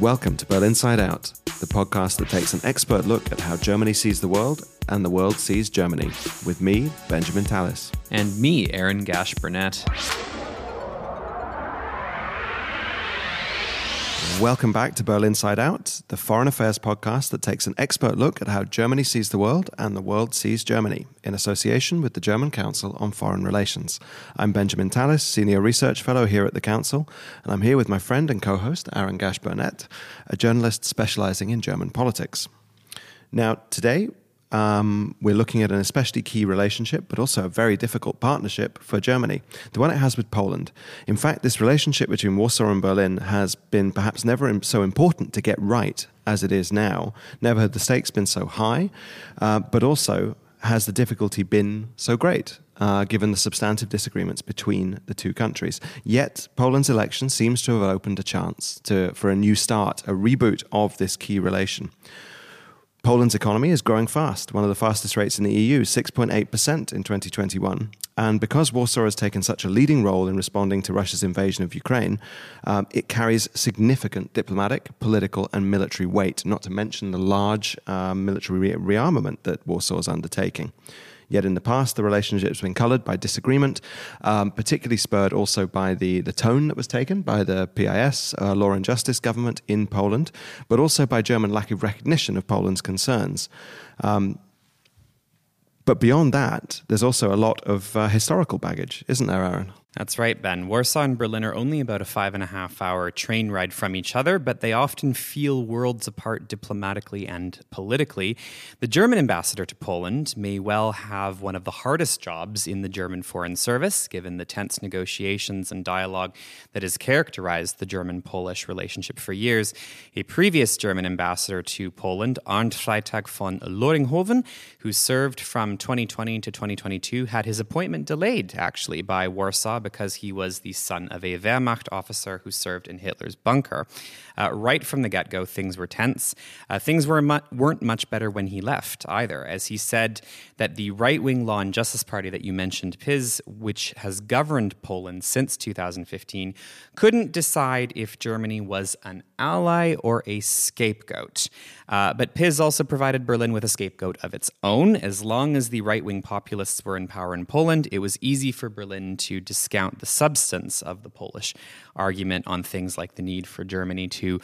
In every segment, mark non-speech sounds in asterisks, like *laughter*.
Welcome to Berlin Inside Out, the podcast that takes an expert look at how Germany sees the world and the world sees Germany, with me, Benjamin Tallis. And me, Aaron Gash Burnett. Welcome back to Berlin Inside Out, the foreign affairs podcast that takes an expert look at how Germany sees the world and the world sees Germany, in association with the German Council on Foreign Relations. I'm Benjamin Tallis, Senior Research Fellow here at the Council, and I'm here with my friend and co host, Aaron Gash Burnett, a journalist specializing in German politics. Now, today um, we're looking at an especially key relationship, but also a very difficult partnership for Germany, the one it has with Poland. In fact, this relationship between Warsaw and Berlin has been perhaps never so important to get right as it is now. Never had the stakes been so high, uh, but also has the difficulty been so great? Uh, given the substantive disagreements between the two countries. Yet, Poland's election seems to have opened a chance to, for a new start, a reboot of this key relation. Poland's economy is growing fast, one of the fastest rates in the EU, 6.8% in 2021. And because Warsaw has taken such a leading role in responding to Russia's invasion of Ukraine, um, it carries significant diplomatic, political, and military weight, not to mention the large uh, military re- rearmament that Warsaw is undertaking. Yet in the past, the relationship has been coloured by disagreement, um, particularly spurred also by the, the tone that was taken by the PIS, uh, Law and Justice government in Poland, but also by German lack of recognition of Poland's concerns. Um, but beyond that, there's also a lot of uh, historical baggage, isn't there, Aaron? That's right, Ben. Warsaw and Berlin are only about a five and a half hour train ride from each other, but they often feel worlds apart diplomatically and politically. The German ambassador to Poland may well have one of the hardest jobs in the German Foreign Service, given the tense negotiations and dialogue that has characterized the German Polish relationship for years. A previous German ambassador to Poland, Arndt Freytag von Loringhoven, who served from 2020 to 2022, had his appointment delayed, actually, by Warsaw because he was the son of a Wehrmacht officer who served in Hitler's bunker. Uh, right from the get go, things were tense. Uh, things were mu- weren't much better when he left either, as he said that the right wing Law and Justice Party that you mentioned, PiS, which has governed Poland since 2015, couldn't decide if Germany was an ally or a scapegoat. Uh, but PiS also provided Berlin with a scapegoat of its own. As long as the right wing populists were in power in Poland, it was easy for Berlin to discount the substance of the Polish argument on things like the need for Germany to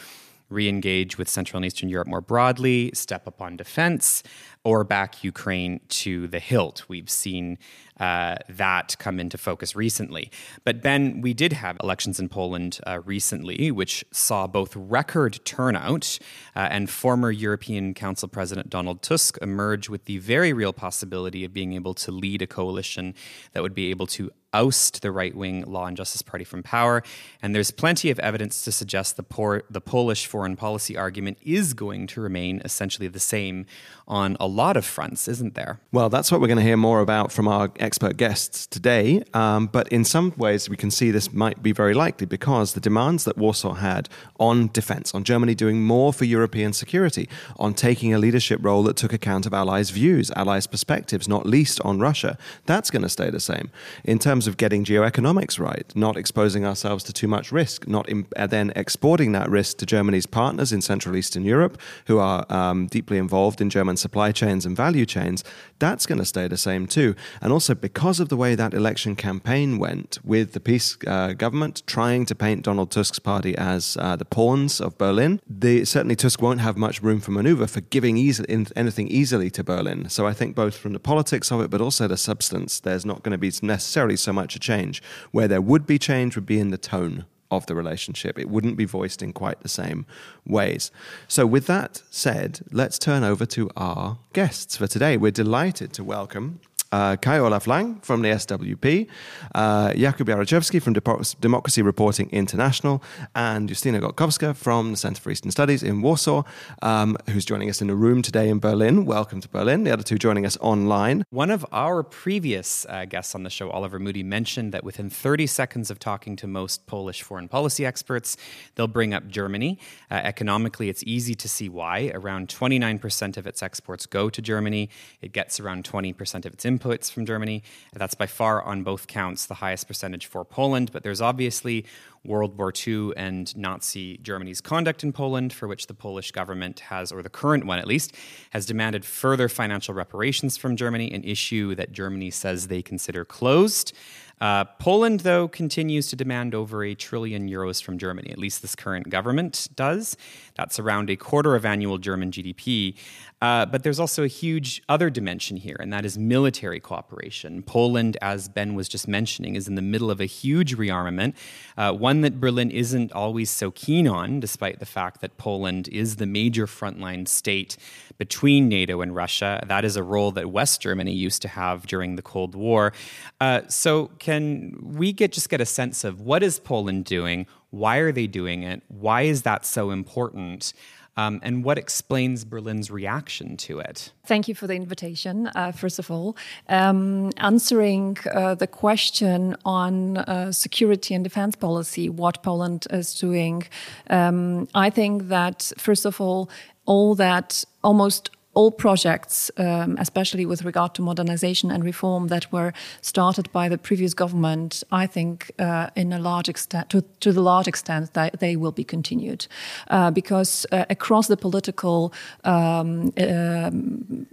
re engage with Central and Eastern Europe more broadly, step up on defense, or back Ukraine to the hilt. We've seen uh, that come into focus recently. But Ben, we did have elections in Poland uh, recently, which saw both record turnout uh, and former European Council President Donald Tusk emerge with the very real possibility of being able to lead a coalition that would be able to oust the right wing Law and Justice Party from power. And there's plenty of evidence to suggest the, poor, the Polish foreign policy argument is going to remain essentially the same on a lot of fronts, isn't there? Well, that's what we're going to hear more about from our expert guests today. Um, but in some ways, we can see this might be very likely because the demands that Warsaw had on defense, on Germany doing more for European security, on taking a leadership role that took account of allies' views, allies' perspectives, not least on Russia, that's going to stay the same. In terms of getting geoeconomics right, not exposing ourselves to too much risk, not uh, then exporting that risk to Germany's partners in Central Eastern Europe, who are um, deeply involved in German supply chains and value chains, that's going to stay the same too. And also because of the way that election campaign went, with the PiS uh, government trying to paint Donald Tusk's party as uh, the pawns of Berlin, certainly Tusk won't have much room for maneuver for giving easy, anything easily to Berlin. So I think both from the politics of it, but also the substance, there's not going to be necessarily so much a change. Where there would be change would be in the tone of the relationship. It wouldn't be voiced in quite the same ways. So, with that said, let's turn over to our guests for today. We're delighted to welcome uh, Kai Olaf Lang from the SWP, uh, Jakub Jaraczewski from Democracy Reporting International, and Justyna Gotkowska from the Center for Eastern Studies in Warsaw, um, who's joining us in the room today in Berlin. Welcome to Berlin. The other two joining us online. One of our previous uh, guests on the show, Oliver Moody, mentioned that within 30 seconds of talking to most Polish foreign policy experts, they'll bring up Germany. Uh, economically, it's easy to see why. Around 29% of its exports go to Germany. It gets around 20% of its imports inputs from Germany. That's by far on both counts the highest percentage for Poland, but there's obviously World War II and Nazi Germany's conduct in Poland, for which the Polish government has, or the current one at least, has demanded further financial reparations from Germany, an issue that Germany says they consider closed. Uh, Poland, though, continues to demand over a trillion euros from Germany. At least this current government does. That's around a quarter of annual German GDP. Uh, but there's also a huge other dimension here, and that is military cooperation. Poland, as Ben was just mentioning, is in the middle of a huge rearmament, uh, one that Berlin isn't always so keen on, despite the fact that Poland is the major frontline state between NATO and Russia. That is a role that West Germany used to have during the Cold War. Uh, so, can we get just get a sense of what is Poland doing? Why are they doing it? Why is that so important? Um, and what explains Berlin's reaction to it? Thank you for the invitation, uh, first of all. Um, answering uh, the question on uh, security and defense policy, what Poland is doing, um, I think that, first of all, all that almost all projects, um, especially with regard to modernization and reform that were started by the previous government, I think uh, in a large extent, to, to, the large extent, that they will be continued. Uh, because uh, across the political um, um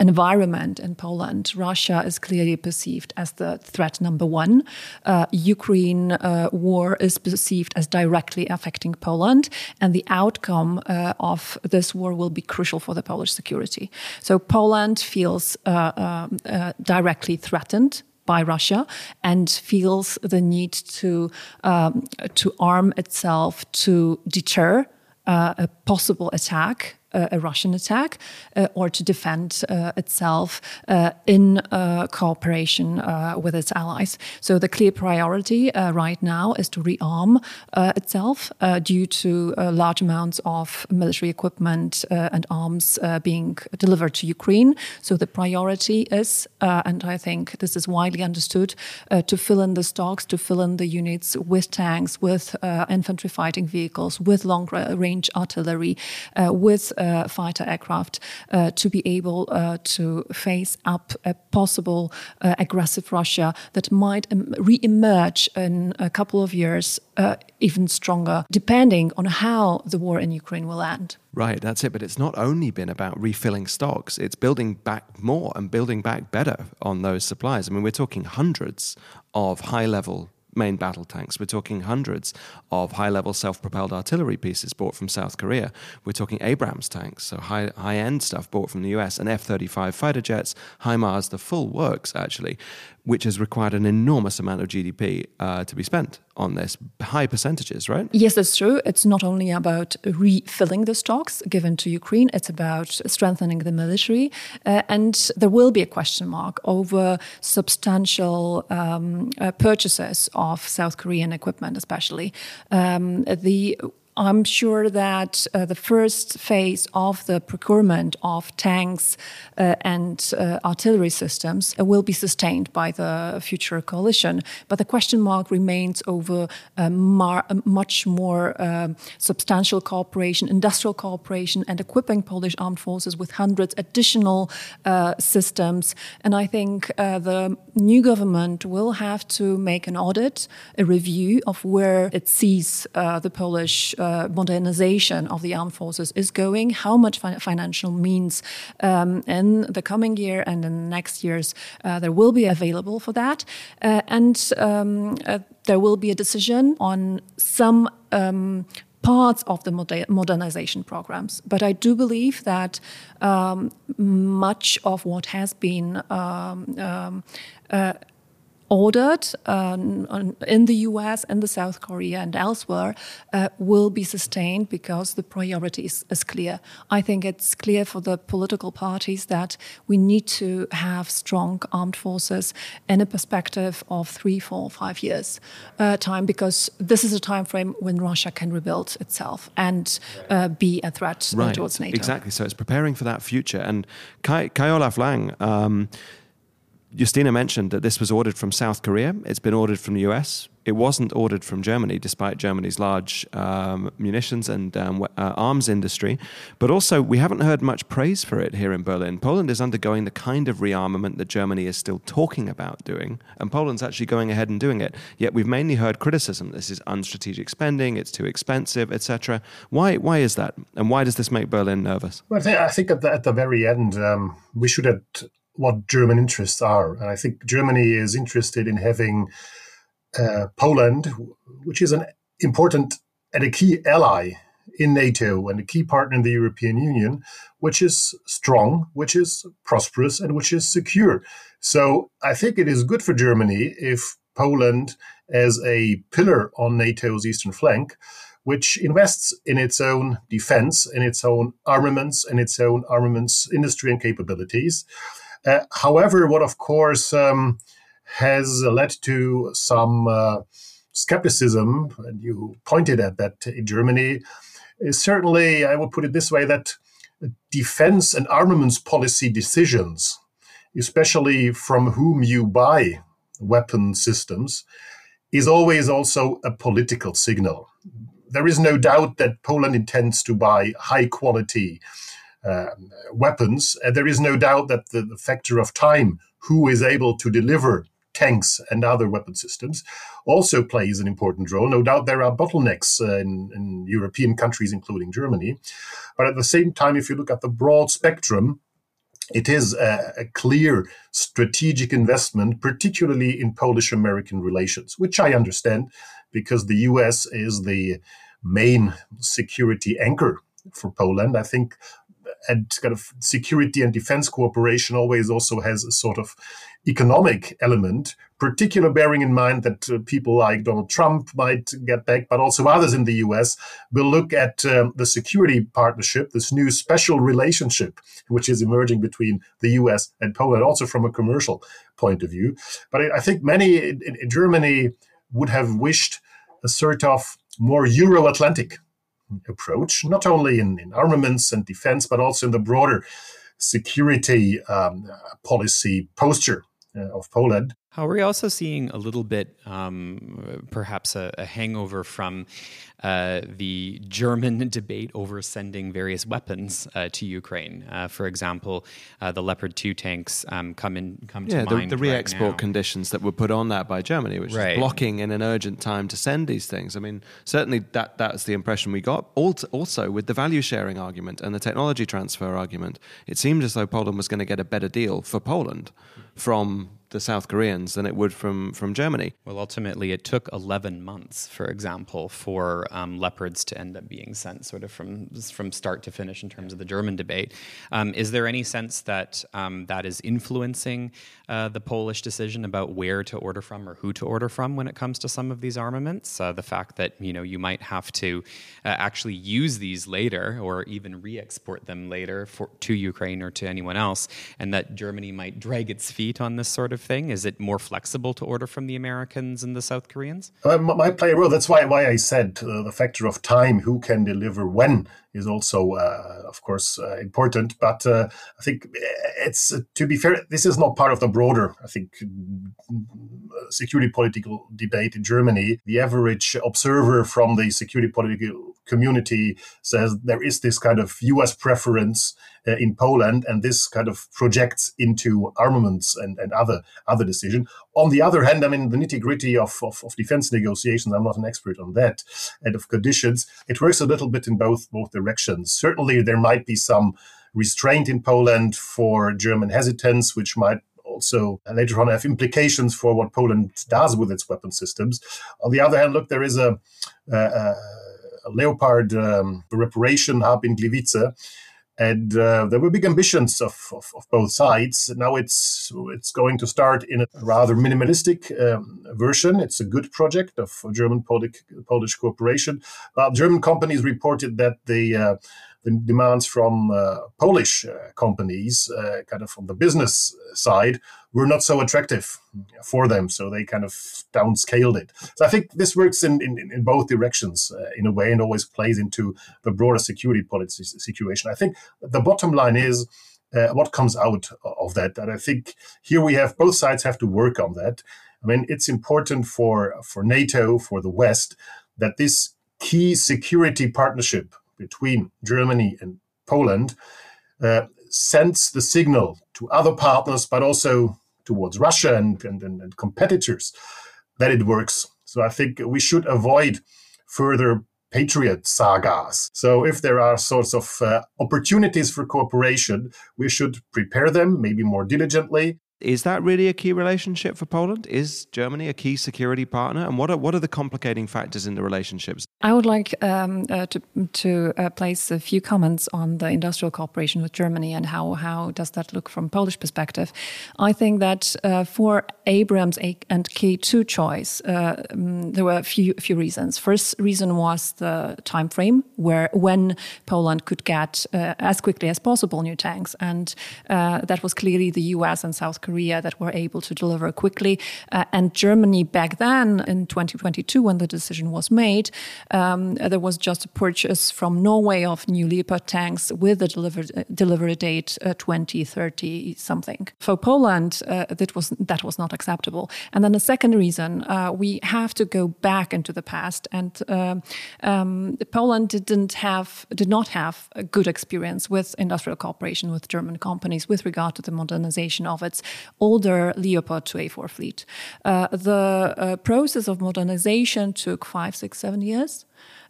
environment in Poland, Russia is clearly perceived as the threat number one. Uh, Ukraine uh, war is perceived as directly affecting Poland, and the outcome uh, of this war will be crucial for the Polish security. So Poland feels uh, um, uh, directly threatened by Russia and feels the need to um, to arm itself to deter uh, a possible attack a Russian attack uh, or to defend uh, itself uh, in uh, cooperation uh, with its allies. So the clear priority uh, right now is to rearm itself due to large amounts of military equipment and arms being delivered to Ukraine. So the priority is, and I think this is widely understood, to fill in the stocks, to fill in the units with tanks, with infantry fighting vehicles, with long range artillery, with uh, fighter aircraft uh, to be able uh, to face up a possible aggressive Russia that might re-emerge in a couple of years even stronger, depending on how the war in Ukraine will end. Right, that's it. But it's not only been about refilling stocks, it's building back more and building back better on those supplies. I mean, we're talking hundreds of high level main battle tanks. We're talking hundreds of high level self propelled artillery pieces bought from South Korea. We're talking Abrams tanks, so high, high end stuff bought from the US, and F 35 fighter jets, HIMARS, the full works actually which has required an enormous amount of GDP uh, to be spent on this, high percentages, right? Yes, that's true. It's not only about refilling the stocks given to Ukraine, it's about strengthening the military. Uh, and there will be a question mark over substantial um, uh, purchases of South Korean equipment, especially. Um, the I'm sure that uh, the first phase of the procurement of tanks uh, and uh, artillery systems uh, will be sustained by the future coalition. But the question mark remains over uh, mar- much more substantial cooperation, industrial cooperation, and equipping Polish armed forces with hundreds additional uh, systems. And I think the new government will have to make an audit, a review of where it sees the Polish uh, modernization of the armed forces is going, how much fi financial means um, in the coming year and in the next years uh, there will be available for that. Uh, and um, uh, there will be a decision on some um, parts of the modernization programs. But I do believe that um, much of what has been um, uh, ordered um, in the US and the South Korea and elsewhere uh, will be sustained because the priority is, is, clear. I think it's clear for the political parties that we need to have strong armed forces in a perspective of three, four, five years uh, time because this is a time frame when Russia can rebuild itself and uh, be a threat right. towards NATO. Exactly. So it's preparing for that future. And Kai, Kai Olaf Lang, um, Justyna mentioned that this was ordered from South Korea. It's been ordered from the US. it wasn't ordered from Germany, despite Germany's large um, munitions and um, uh, arms industry. But also, we haven't heard much praise for it here in Berlin. Poland is undergoing the kind of rearmament that Germany is still talking about doing, and Poland's actually going ahead and doing it. Yet we've mainly heard criticism. This is unstrategic spending. It's too expensive, etc. Why? Why is that? And why does this make Berlin nervous? Well, I think at the, at the very end, um, we should at what German interests are, and I think Germany is interested in having uh, Poland, which is an important and a key ally in NATO and a key partner in the European Union, which is strong, which is prosperous, and which is secure. So I think it is good for Germany if Poland, as a pillar on NATO's eastern flank, which invests in its own defense, in its own armaments, and its own armaments industry and capabilities. Uh, however, what of course um, has led to some uh, skepticism, and you pointed at that in Germany, is certainly, I would put it this way, that defense and armaments policy decisions, especially from whom you buy weapon systems, is always also a political signal. There is no doubt that Poland intends to buy high quality uh, weapons. And there is no doubt that the, the factor of time, who is able to deliver tanks and other weapon systems also plays an important role. No doubt there are bottlenecks uh, in, in, European countries, including Germany. But at the same time, if you look at the broad spectrum, it is a, a clear strategic investment, particularly in Polish American relations, which I understand because the US is the main security anchor for Poland. I think and kind of security and defense cooperation always also has a sort of economic element, particularly bearing in mind that uh, people like Donald Trump might get back, but also others in the US will look at um, the security partnership, this new special relationship which is emerging between the US and Poland, also from a commercial point of view. But I think many in, in Germany would have wished a sort of more Euro Atlantic approach, not only in, in armaments and defense, but also in the broader security um, policy posture of Poland. How are we also seeing a little bit, um, perhaps a, a, hangover from uh, the German *laughs* debate over sending various weapons uh, to Ukraine? Uh, for example, uh, the Leopard 2 tanks um, come in come yeah, to the, mind. the re-export right conditions that were put on that by Germany, which right. is blocking in an urgent time to send these things. I mean, certainly that that's the impression we got. Also, with the value sharing argument and the technology transfer argument, it seemed as though Poland was going to get a better deal for Poland from the South Koreans than it would from from Germany. Well, ultimately, it took 11 months, for example, for um, leopards to end up being sent, sort of from from start to finish in terms of the German debate. Um, is there any sense that um, that is influencing uh, the Polish decision about where to order from or who to order from when it comes to some of these armaments? Uh, the fact that you know you might have to uh, actually use these later, or even re-export them later for, to Ukraine or to anyone else, and that Germany might drag its feet on this sort of thing? Is it more flexible to order from the Americans and the South Koreans? Uh, might play a role. That's why why I said uh, the factor of time, who can deliver when, is also, uh, of course, uh, important. But uh, I think it's uh, to be fair, this is not part of the broader, I think, security political debate in Germany. The average observer from the security political community says there is this kind of U.S. preference uh, in Poland, and this kind of projects into armaments and, and other other decision. On the other hand, I mean the nitty gritty of, of, of, defense negotiations. I'm not an expert on that, and of conditions. It works a little bit in both both directions. Certainly, there might be some restraint in Poland for German hesitance, which might also later on have implications for what Poland does with its weapon systems. On the other hand, look, there is a, a, a Leopard um, reparation hub in Gliwice and uh, there were big ambitions of, of, of, both sides. Now it's it's going to start in a rather minimalistic um, version. It's a good project of German Polish, cooperation. Uh, German companies reported that the uh, the demands from uh, Polish uh, companies, uh, kind of from the business side, were not so attractive for them. So they kind of downscaled it. So I think this works in, in, in both directions in a way and always plays into the broader security policy situation. I think the bottom line is uh, what comes out of that. And I think here we have both sides have to work on that. I mean, it's important for, for NATO, for the West, that this key security partnership between Germany and Poland uh, sends the signal to other partners, but also towards Russia and, and, and competitors that it works. So I think we should avoid further patriot sagas. So if there are sorts of uh, opportunities for cooperation, we should prepare them maybe more diligently is that really a key relationship for Poland? Is Germany a key security partner? And what are, what are the complicating factors in the relationships? I would like um, uh, to, to uh, place a few comments on the industrial cooperation with Germany and how, how does that look from Polish perspective. I think that uh, for Abrams and K2 choice, um, there were a few, few reasons. First reason was the time frame where when Poland could get uh, as quickly as possible new tanks. And uh, that was clearly the US and South Korea Korea that were able to deliver quickly. Uh, and Germany back then in 2022, when the decision was made, um, there was just a purchase from Norway of new Leopard tanks with a deliver, delivery date uh, 2030 something. For Poland, uh, that was that was not acceptable. And then the second reason, uh, we have to go back into the past, and um, um, Poland didn't have did not have a good experience with industrial cooperation with German companies with regard to the modernization of its older Leopard 2A4 fleet. Uh, the uh, process of modernization took five, six, seven years.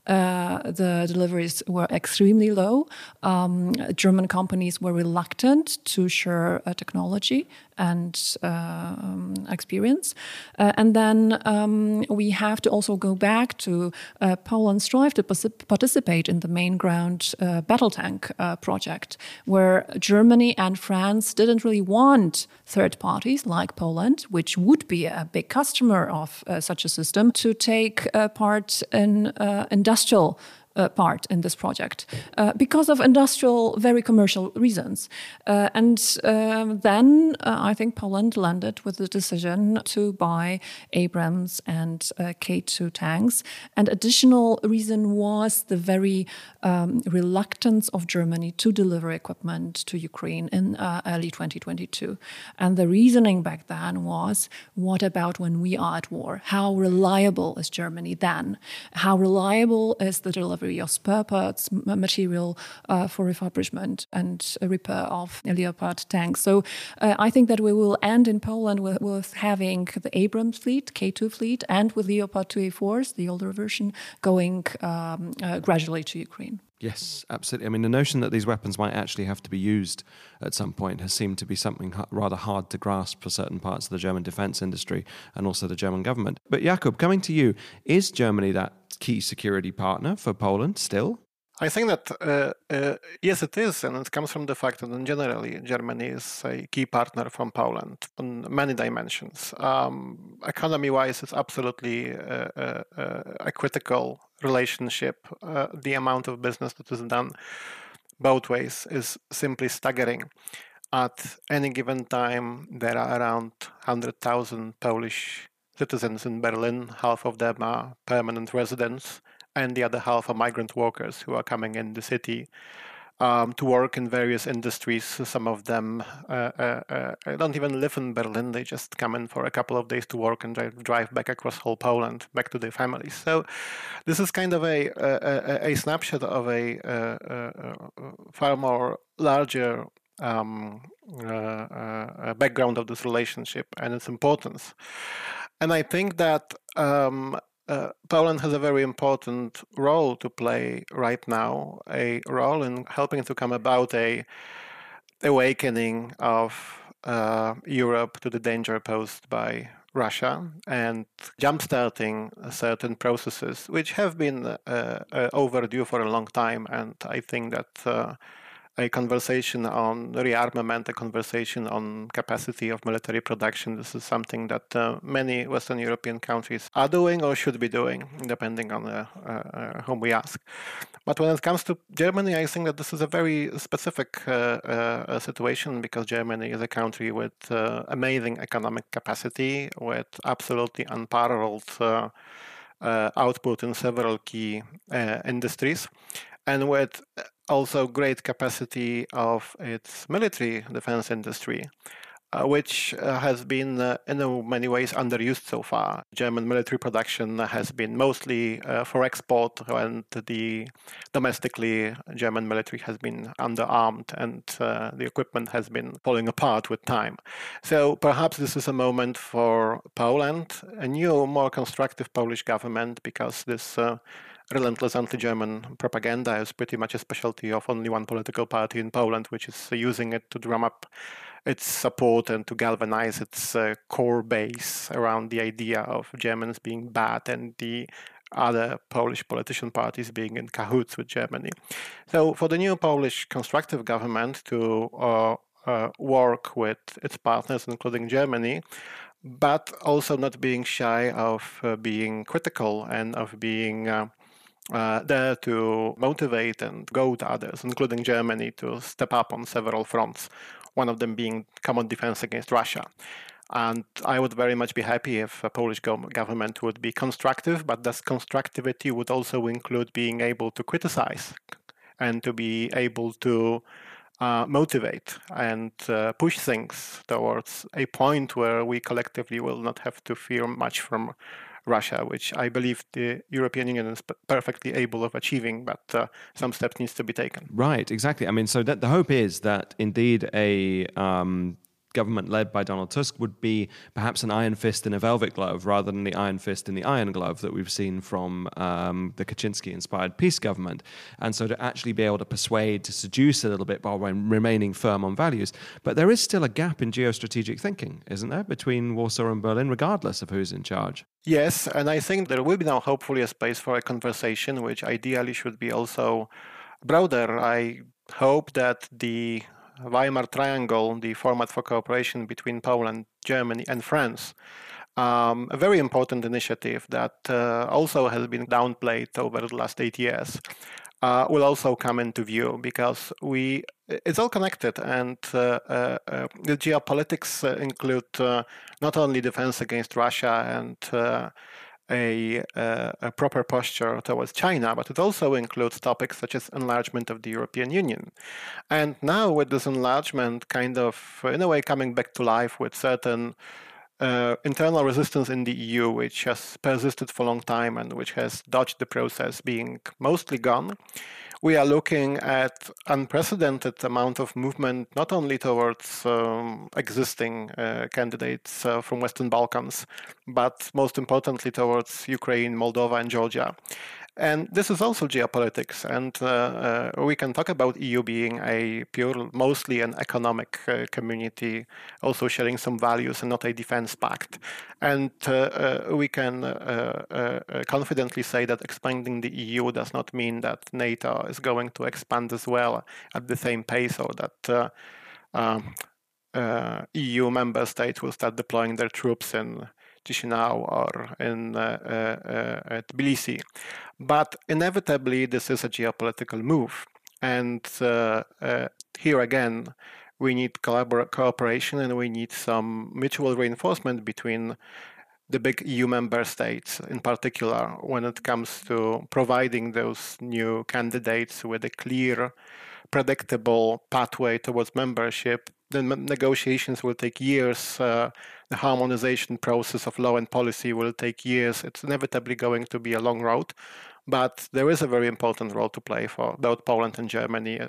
Uh, the deliveries were extremely low. Um, German companies were reluctant to share uh, technology and um, experience. Uh, and then um, we have to also go back to uh, Poland's drive to participate in the main ground uh, battle tank project, where Germany and France didn't really want third parties like Poland, which would be a big customer of such a system, to take part in industrial uh, part in this project uh, because of industrial, very commercial reasons. Uh, and um, then uh, I think Poland landed with the decision to buy Abrams and uh, K2 tanks. And additional reason was the very um, reluctance of Germany to deliver equipment to Ukraine in uh, early 2022. And the reasoning back then was, what about when we are at war? How reliable is Germany then? How reliable is the delivery delivery of spare parts, material uh, for refurbishment and repair of Leopard tanks. So uh, I think that we will end in Poland with, with having the Abrams fleet, K2 fleet, and with Leopard 2A4s, the older version, going um, uh, gradually to Ukraine. Yes, absolutely. I mean, the notion that these weapons might actually have to be used at some point has seemed to be something rather hard to grasp for certain parts of the German defense industry and also the German government. But Jakub, coming to you, is Germany that key security partner for Poland still? I think that uh, uh, yes, it is, and it comes from the fact that generally Germany is a key partner from Poland on many dimensions. Um, economy-wise, it's absolutely uh, uh, uh a critical relationship. Uh, the amount of business that is done both ways is simply staggering. At any given time, there are around 100,000 Polish citizens in Berlin. Half of them are permanent residents and the other half are migrant workers who are coming in the city um, to work in various industries. Some of them uh, uh, uh, don't even live in Berlin; they just come in for a couple of days to work and drive, drive back across whole Poland back to their families. So, this is kind of a a, a snapshot of a, a far more larger um, uh, background of this relationship and its importance. And I think that um, uh, Poland has a very important role to play right now, a role in helping to come about a awakening of uh, Europe to the danger posed by Russia and jumpstarting certain processes which have been uh, uh overdue for a long time. And I think that uh, a conversation on rearmament, a conversation on capacity of military production. This is something that uh, many Western European countries are doing or should be doing, depending on uh, uh, whom we ask. But when it comes to Germany, I think that this is a very specific uh, uh, situation because Germany is a country with uh, amazing economic capacity, with absolutely unparalleled output in several key industries and with also great capacity of its military defense industry. uh, which uh, has been uh, in many ways underused so far. German military production has been mostly uh, for export, and the domestically German military has been underarmed, and uh, the equipment has been falling apart with time. So perhaps this is a moment for Poland, a new, more constructive Polish government, because this uh, relentless anti-German propaganda is pretty much a specialty of only one political party in Poland, which is using it to drum up its support and to galvanize its uh, core base around the idea of Germans being bad and the other Polish politician parties being in cahoots with Germany. So, for the new Polish constructive government to uh, uh, work with its partners, including Germany, but also not being shy of uh, being critical and of being uh, there to motivate and goad others, including Germany, to step up on several fronts, one of them being common defense against Russia. And I would very much be happy if a Polish government would be constructive, but this constructivity would also include being able to criticize and to be able to uh, motivate and uh, push things towards a point where we collectively will not have to fear much from Russia, which I believe the European Union is perfectly able of achieving, but uh, some steps needs to be taken. Right, exactly. I mean, so that the hope is that indeed a um, government led by Donald Tusk would be perhaps an iron fist in a velvet glove rather than the iron fist in the iron glove that we've seen from um, the Kaczynski inspired PiS government. And so to actually be able to persuade, to seduce a little bit while remaining firm on values. But there is still a gap in geostrategic thinking, isn't there, between Warsaw and Berlin, regardless of who's in charge? Yes, and I think there will be now hopefully a space for a conversation, which ideally should be also broader. I hope that the Weimar Triangle, the format for cooperation between Poland, Germany, and France. Um, a very important initiative that uh, also has been downplayed over the last eight years. Uh, will also come into view because we it's all connected and uh, uh, uh the geopolitics uh, include not only defense against Russia and a, uh, a, proper posture towards China, but it also includes topics such as enlargement of the European Union. And now, with this enlargement kind of, in a way, coming back to life with certain uh, internal resistance in the EU, which has persisted for a long time and which has dodged the process, being mostly gone, we are looking at unprecedented amount of movement, not only towards um, existing uh, candidates uh, from Western Balkans, but most importantly towards Ukraine, Moldova, and Georgia. And this is also geopolitics, and uh, uh, we can talk about EU being a pure, mostly an economic uh, community, also sharing some values and not a defense pact. And uh, uh, we can uh, confidently say that expanding the EU does not mean that NATO is going to expand as well at the same pace, or that. Um, EU member states will start deploying their troops in Chisinau or in uh, uh, uh, Tbilisi. But inevitably, this is a geopolitical move. And here again, we need collabor- cooperation and we need some mutual reinforcement between the big EU member states, in particular, when it comes to providing those new candidates with a clear, predictable pathway towards membership the negotiations will take years. Uh, the harmonization process of law and policy will take years. It's inevitably going to be a long road, but there is a very important role to play for both Poland and Germany,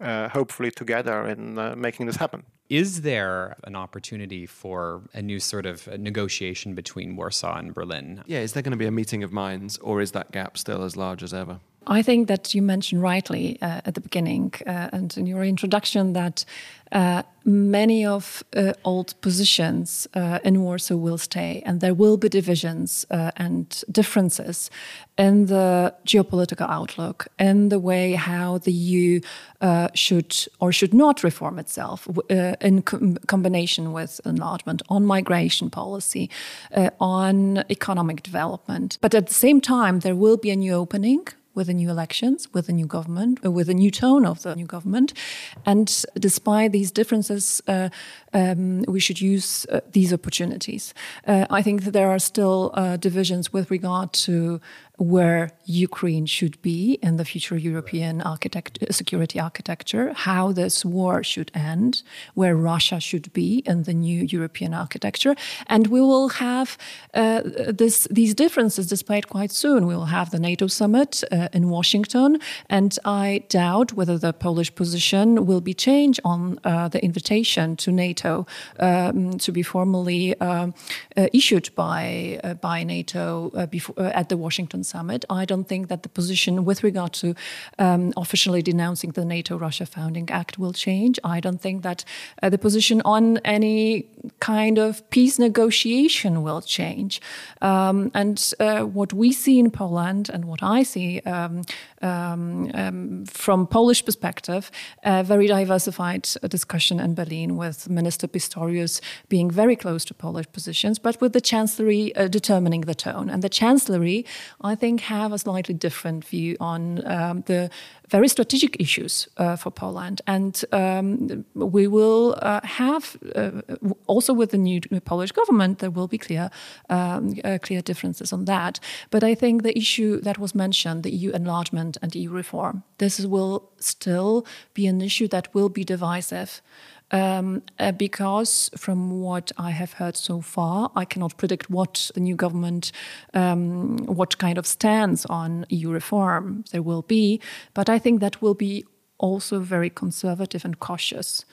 uh, hopefully together in uh, making this happen. Is there an opportunity for a new sort of negotiation between Warsaw and Berlin? Yeah, is there going to be a meeting of minds, or is that gap still as large as ever? I think that you mentioned rightly uh, at the beginning uh, and in your introduction that uh, many of uh, old positions uh, in Warsaw will stay, and there will be divisions uh, and differences in the geopolitical outlook, in the way how the EU should or should not reform itself, in com combination with enlargement, on migration policy, on economic development. But at the same time, there will be a new opening with the new elections, with the new government, uh, with the new tone of the new government. And despite these differences, uh, um, we should use uh, these opportunities. Uh, I think that there are still uh, divisions with regard to where Ukraine should be in the future European architect- security architecture, how this war should end, where Russia should be in the new European architecture. And we will have uh, this, these differences displayed quite soon. We will have the NATO summit uh, in Washington, and I doubt whether the Polish position will be changed on uh, the invitation to NATO um, to be formally um, uh, issued by, uh, by NATO uh, before, at the Washington summit. I don't think that the position with regard to um, officially denouncing the NATO Russia Founding Act will change. I don't think that uh, the position on any kind of peace negotiation will change. Um, and uh, what we see in Poland and what I see um, um, um from Polish perspective, a very diversified discussion in Berlin with Minister Pistorius being very close to Polish positions, but with the Chancellery uh, determining the tone. And the Chancellery, I think, have a slightly different view on um, the very strategic issues uh, for Poland. And um, we will uh, have, uh, also with the new Polish government, there will be clear, um, uh, clear differences on that. But I think the issue that was mentioned, the EU enlargement and EU reform, this will still be an issue that will be divisive. Um, uh, because from what I have heard so far, I cannot predict what the new government, um, what kind of stance on EU reform there will be. But I think that will be also very conservative and cautious.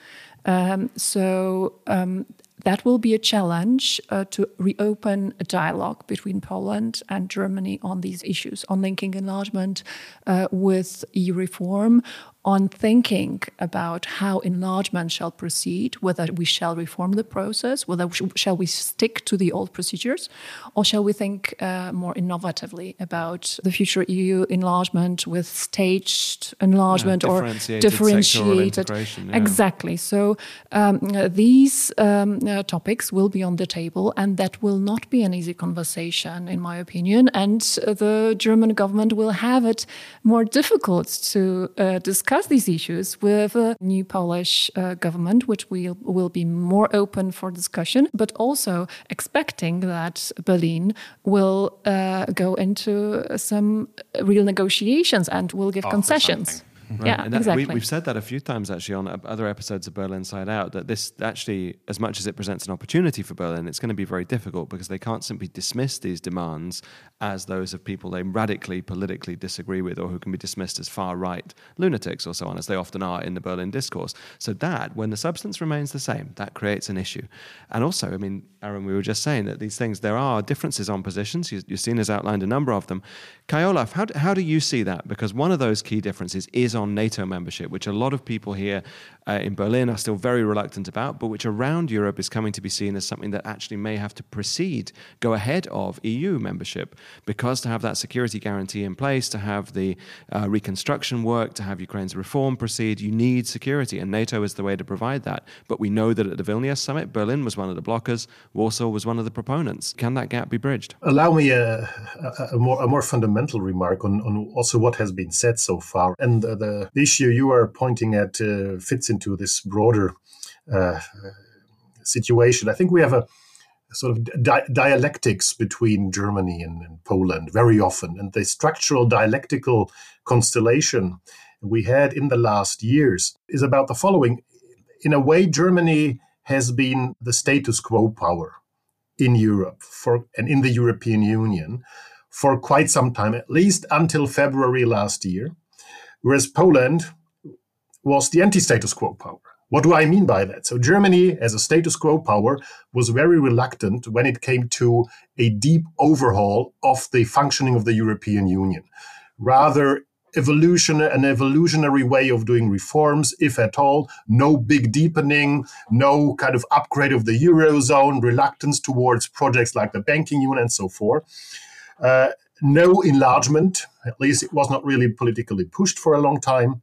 Um, so um, that will be a challenge uh, to reopen a dialogue between Poland and Germany on these issues, on linking enlargement uh, with EU reform, on thinking about how enlargement shall proceed, whether we shall reform the process, whether we sh shall we stick to the old procedures, or shall we think uh, more innovatively about the future EU enlargement with staged enlargement yeah, or differentiated. Yeah. Exactly. So um, these um, uh, topics will be on the table, and that will not be an easy conversation, in my opinion. And the German government will have it more difficult to uh, discuss discuss these issues with a new Polish uh, government, which will, will be more open for discussion, but also expecting that Berlin will uh, go into some real negotiations and will give concessions. Something. Right. Yeah, that, exactly. We, have said that a few times actually on uh, other episodes of Berlin Inside Out that this actually, as much as it presents an opportunity for Berlin, it's going to be very difficult because they can't simply dismiss these demands as those of people they radically politically disagree with or who can be dismissed as far right lunatics or so on, as they often are in the Berlin discourse. So, that, when the substance remains the same, that creates an issue. And also, I mean, Aaron, we were just saying that these things, there are differences on positions. You, you've seen as outlined a number of them. Kai Olaf, how, how do you see that? Because one of those key differences is on NATO membership, which a lot of people here uh, in Berlin are still very reluctant about, but which around Europe is coming to be seen as something that actually may have to precede, go ahead of EU membership because to have that security guarantee in place, to have the uh, reconstruction work, to have Ukraine's reform proceed, you need security, and NATO is the way to provide that. But we know that at the Vilnius summit, Berlin was one of the blockers, Warsaw was one of the proponents. Can that gap be bridged? Allow me a, a, a more, a more fundamental remark on, on also what has been said so far. And the, the issue you are pointing at uh, fits into this broader uh, situation. I think we have a sort of di- dialectics between Germany and, and, Poland very often. And the structural dialectical constellation we had in the last years is about the following. In a way, Germany has been the status quo power in Europe for and in the European Union for quite some time, at least until February last year, whereas Poland was the anti-status quo power. What do I mean by that? So Germany, as a status quo power, was very reluctant when it came to a deep overhaul of the functioning of the European Union. Rather, evolution, an evolutionary way of doing reforms, if at all, no big deepening, no kind of upgrade of the Eurozone, reluctance towards projects like the banking union and so forth. Uh, no enlargement, at least it was not really politically pushed for a long time.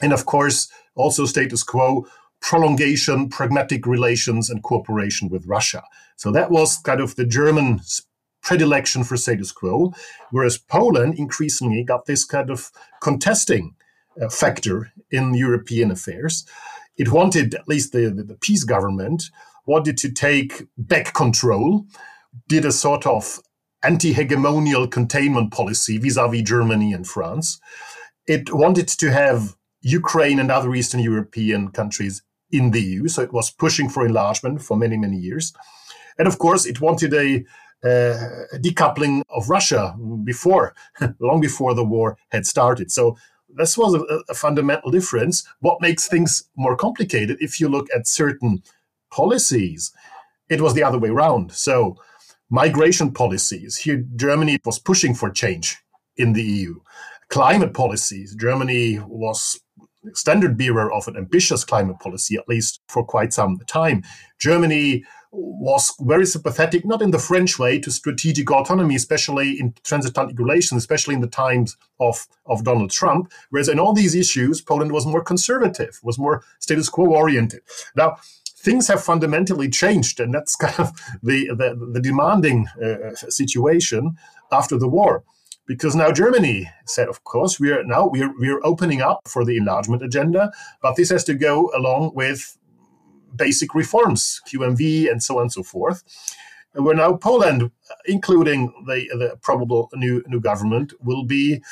And of course, also status quo, prolongation, pragmatic relations, and cooperation with Russia. So that was kind of the German predilection for status quo, whereas Poland increasingly got this kind of contesting uh, factor in European affairs. It wanted, at least the, the, the PiS government, wanted to take back control, did a sort of anti hegemonial containment policy vis a vis Germany and France. It wanted to have Ukraine and other Eastern European countries in the EU. So it was pushing for enlargement for many, many years. And of course, it wanted a, uh, decoupling of Russia before, *laughs* long before the war had started. So this was a, a, fundamental difference. What makes things more complicated, if you look at certain policies, it was the other way around. So migration policies, here Germany was pushing for change in the EU. Climate policies, Germany was standard bearer of an ambitious climate policy, at least for quite some time. Germany was very sympathetic, not in the French way, to strategic autonomy, especially in transatlantic relations, especially in the times of, of Donald Trump. Whereas in all these issues, Poland was more conservative, was more status quo oriented. Now, things have fundamentally changed, and that's *laughs* kind of the, the, the demanding uh, situation after the war because now Germany said, of course, we are now we are, we are opening up for the enlargement agenda, but this has to go along with basic reforms, QMV, and so on and so forth. We're now Poland, including the, the probable new new government, will be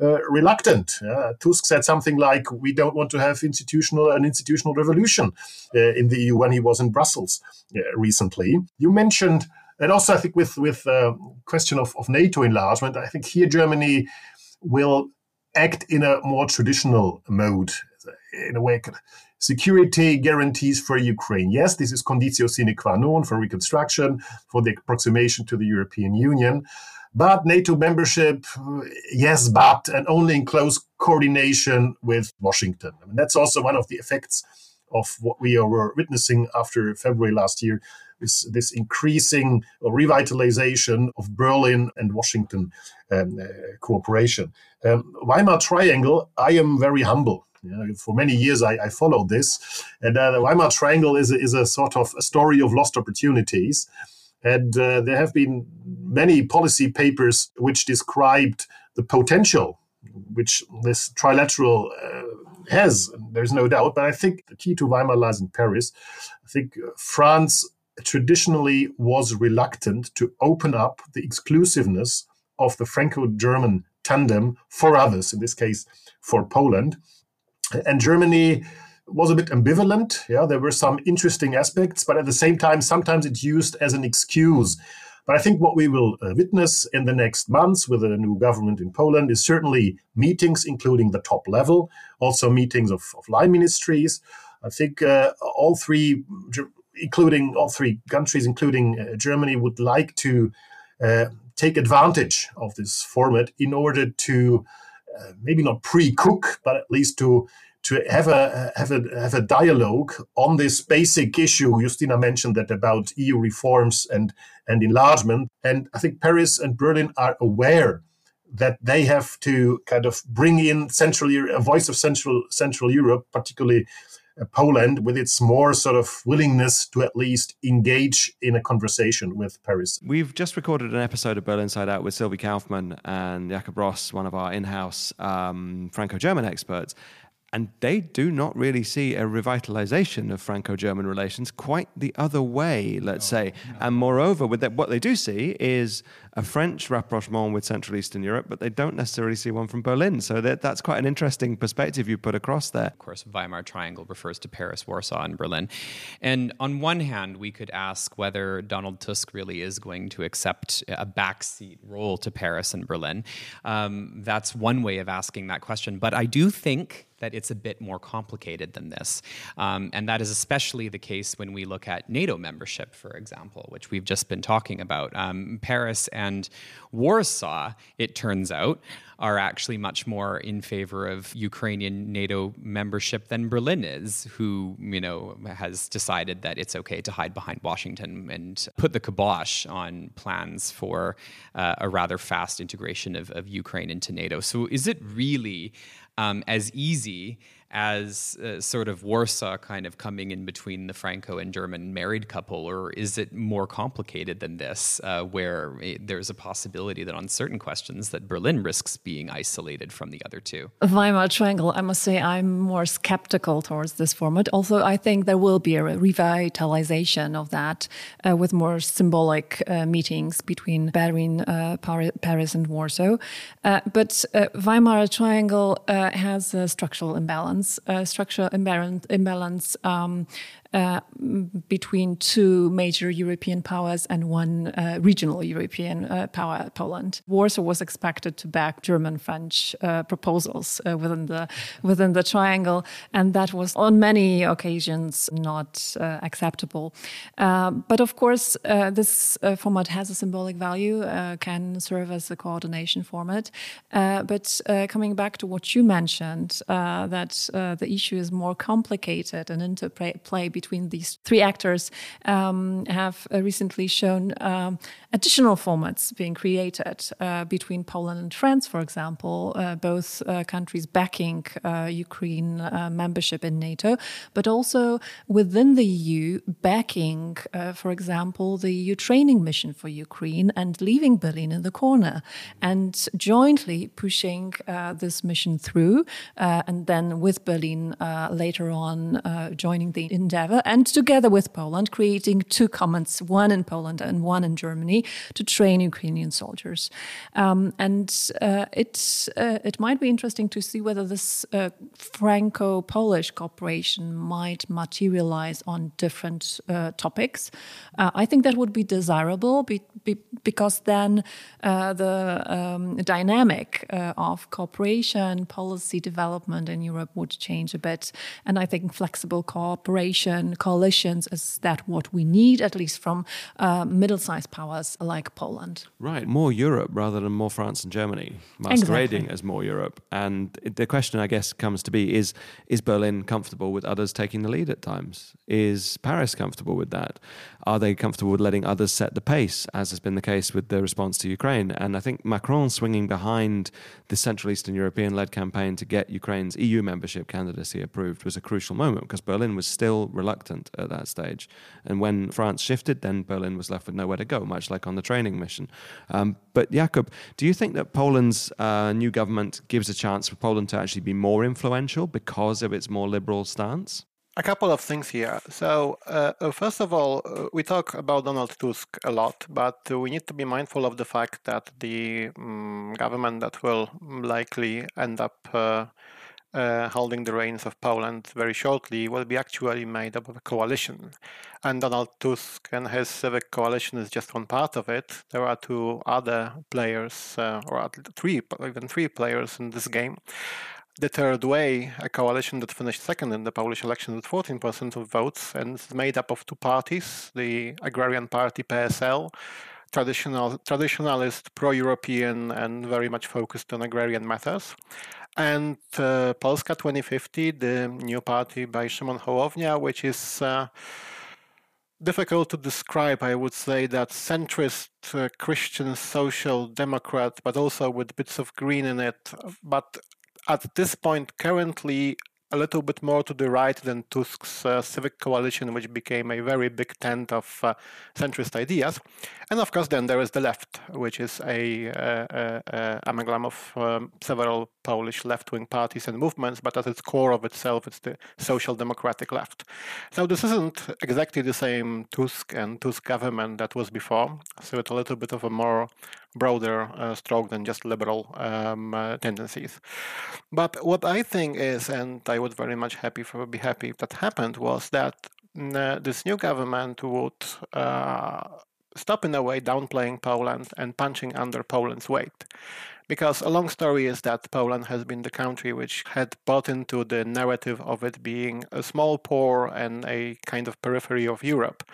uh, reluctant. Uh, Tusk said something like, "We don't want to have institutional an institutional revolution uh, in the EU." When he was in Brussels uh, recently, you mentioned and also, I think with with uh, question of, of NATO enlargement, I think here Germany will act in a more traditional mode, in a way, security guarantees for Ukraine. Yes, this is conditio sine qua non for reconstruction, for the approximation to the European Union. But NATO membership, yes, but, and only in close coordination with Washington. I mean, that's also one of the effects of what we were witnessing after February last year this, this increasing revitalization of Berlin and Washington um, uh, cooperation. Um, Weimar Triangle, I am very humble. Know, for many years, I, I followed this, and uh, the Weimar Triangle is a, is a sort of a story of lost opportunities. And uh, there have been many policy papers which described the potential which this trilateral uh, has. There's no doubt. But I think the key to Weimar lies in Paris. I think uh, France traditionally was reluctant to open up the exclusiveness of the Franco German tandem for others, in this case for Poland. And Germany was a bit ambivalent. Yeah, there were some interesting aspects, but at the same time, sometimes it's used as an excuse. But I think what we will uh, witness in the next months with a new government in Poland is certainly meetings, including the top level, also meetings of, of line ministries. I think uh, all three including all three countries, including uh, Germany, would like to uh, take advantage of this format in order to uh, maybe not pre-cook, but at least to to have a have a have a dialogue on this basic issue. Justyna mentioned that about EU reforms and and enlargement, and I think Paris and Berlin are aware that they have to kind of bring in Central a voice of Central Central Europe, particularly Poland with its more sort of willingness to at least engage in a conversation with Paris. We've just recorded an episode of Berlin Inside Out with Sylvie Kauffmann and Jakob Ross, one of our in house um, Franco German experts. And they do not really see a revitalization of Franco German relations, quite the other way, let's no, say. No. And moreover, with that, what they do see is a French rapprochement with Central Eastern Europe, but they don't necessarily see one from Berlin. So that, that's quite an interesting perspective you put across there. Of course, Weimar Triangle refers to Paris, Warsaw, and Berlin. And on one hand, we could ask whether Donald Tusk really is going to accept a backseat role to Paris and Berlin. Um, that's one way of asking that question. But I do think that it's a bit more complicated than this. Um, and that is especially the case when we look at NATO membership, for example, which we've just been talking about. Um, Paris and Warsaw, it turns out, are actually much more in favor of Ukrainian NATO membership than Berlin is, who, you know, has decided that it's okay to hide behind Washington and put the kibosh on plans for uh, a rather fast integration of, of Ukraine into NATO. So is it really um, as easy as uh, sort of Warsaw kind of coming in between the Franco and German married couple, or is it more complicated than this, uh, where it, there's a possibility that on certain questions that Berlin risks being isolated from the other two? Weimar Triangle, I must say I'm more skeptical towards this format. Also, I think there will be a revitalization of that uh, with more symbolic uh, meetings between Berlin, uh, Paris, and Warsaw. Uh, but Weimar Triangle has a structural imbalance imbalance, uh, structural imbalance, imbalance um, uh, between two major European powers and one uh, regional European uh, power, Poland. Warsaw was expected to back German-French uh, proposals uh, within the within the triangle, and that was on many occasions not uh, acceptable. Uh, but of course, this format has a symbolic value, can serve as a coordination format. but coming back to what you mentioned, that the issue is more complicated and interplay between these three actors um, have uh, recently shown um, additional formats being created uh, between Poland and France, for example, uh, both uh, countries backing uh, Ukraine uh, membership in NATO, but also within the EU backing, for example, the EU training mission for Ukraine and leaving Berlin in the corner and jointly pushing this mission through, and then with Berlin later on joining the endeavor and together with Poland, creating two commands, one in Poland and one in Germany, to train Ukrainian soldiers. Um, and uh, it, uh, it might be interesting to see whether this uh, Franco Polish cooperation might materialize on different uh, topics. Uh, I think that would be desirable be, be, because then uh, the um, dynamic of cooperation, policy development in Europe would change a bit. And I think flexible cooperation coalitions is that what we need, at least from uh, middle-sized powers like Poland. Right, more Europe rather than more France and Germany, masquerading exactly. as more Europe. And the question, I guess, comes to be: is is Berlin comfortable with others taking the lead at times? Is Paris comfortable with that? Are they comfortable with letting others set the pace, as has been the case with the response to Ukraine? And I think Macron swinging behind the Central Eastern European-led campaign to get Ukraine's EU membership candidacy approved was a crucial moment because Berlin was still reluctant reluctant at that stage. And when France shifted, then Berlin was left with nowhere to go, much like on the training mission. Um, but Jakub, do you think that Poland's uh, new government gives a chance for Poland to actually be more influential because of its more liberal stance? A couple of things here. So, uh, uh first of all, uh, we talk about Donald Tusk a lot, but we need to be mindful of the fact that the um, government that will likely end up uh, uh, holding the reins of Poland very shortly will be actually made up of a coalition. And Donald Tusk and his civic coalition is just one part of it. There are two other players, or three, even three players in this game. The Third Way, a coalition that finished second in the Polish election with 14% of votes, and is made up of two parties the agrarian party PSL, traditional traditionalist, pro-European, and very much focused on agrarian matters, and uh, Polska 2050, the new party by Szymon Hołownia, which is uh, difficult to describe. I would say that centrist uh, Christian social democrat, but also with bits of green in it. But at this point, currently a little bit more to the right than Tusk's uh, civic coalition, which became a very big tent of uh, centrist ideas. And of course, then there is the left, which is a, a, a amalgam of um, several Polish left-wing parties and movements, but at its core of itself, it's the social democratic left. So this isn't exactly the same Tusk and Tusk government that was before. So it's a little bit of a more broader uh, stroke than just liberal um, uh, tendencies. But what I think is, and I would very much happy for be happy if that happened, was that mm, uh, this new government would uh, stop in a way downplaying Poland and punching under Poland's weight. Because a long story is that Poland has been the country which had bought into the narrative of it being a small, poor, and a kind of periphery of Europe,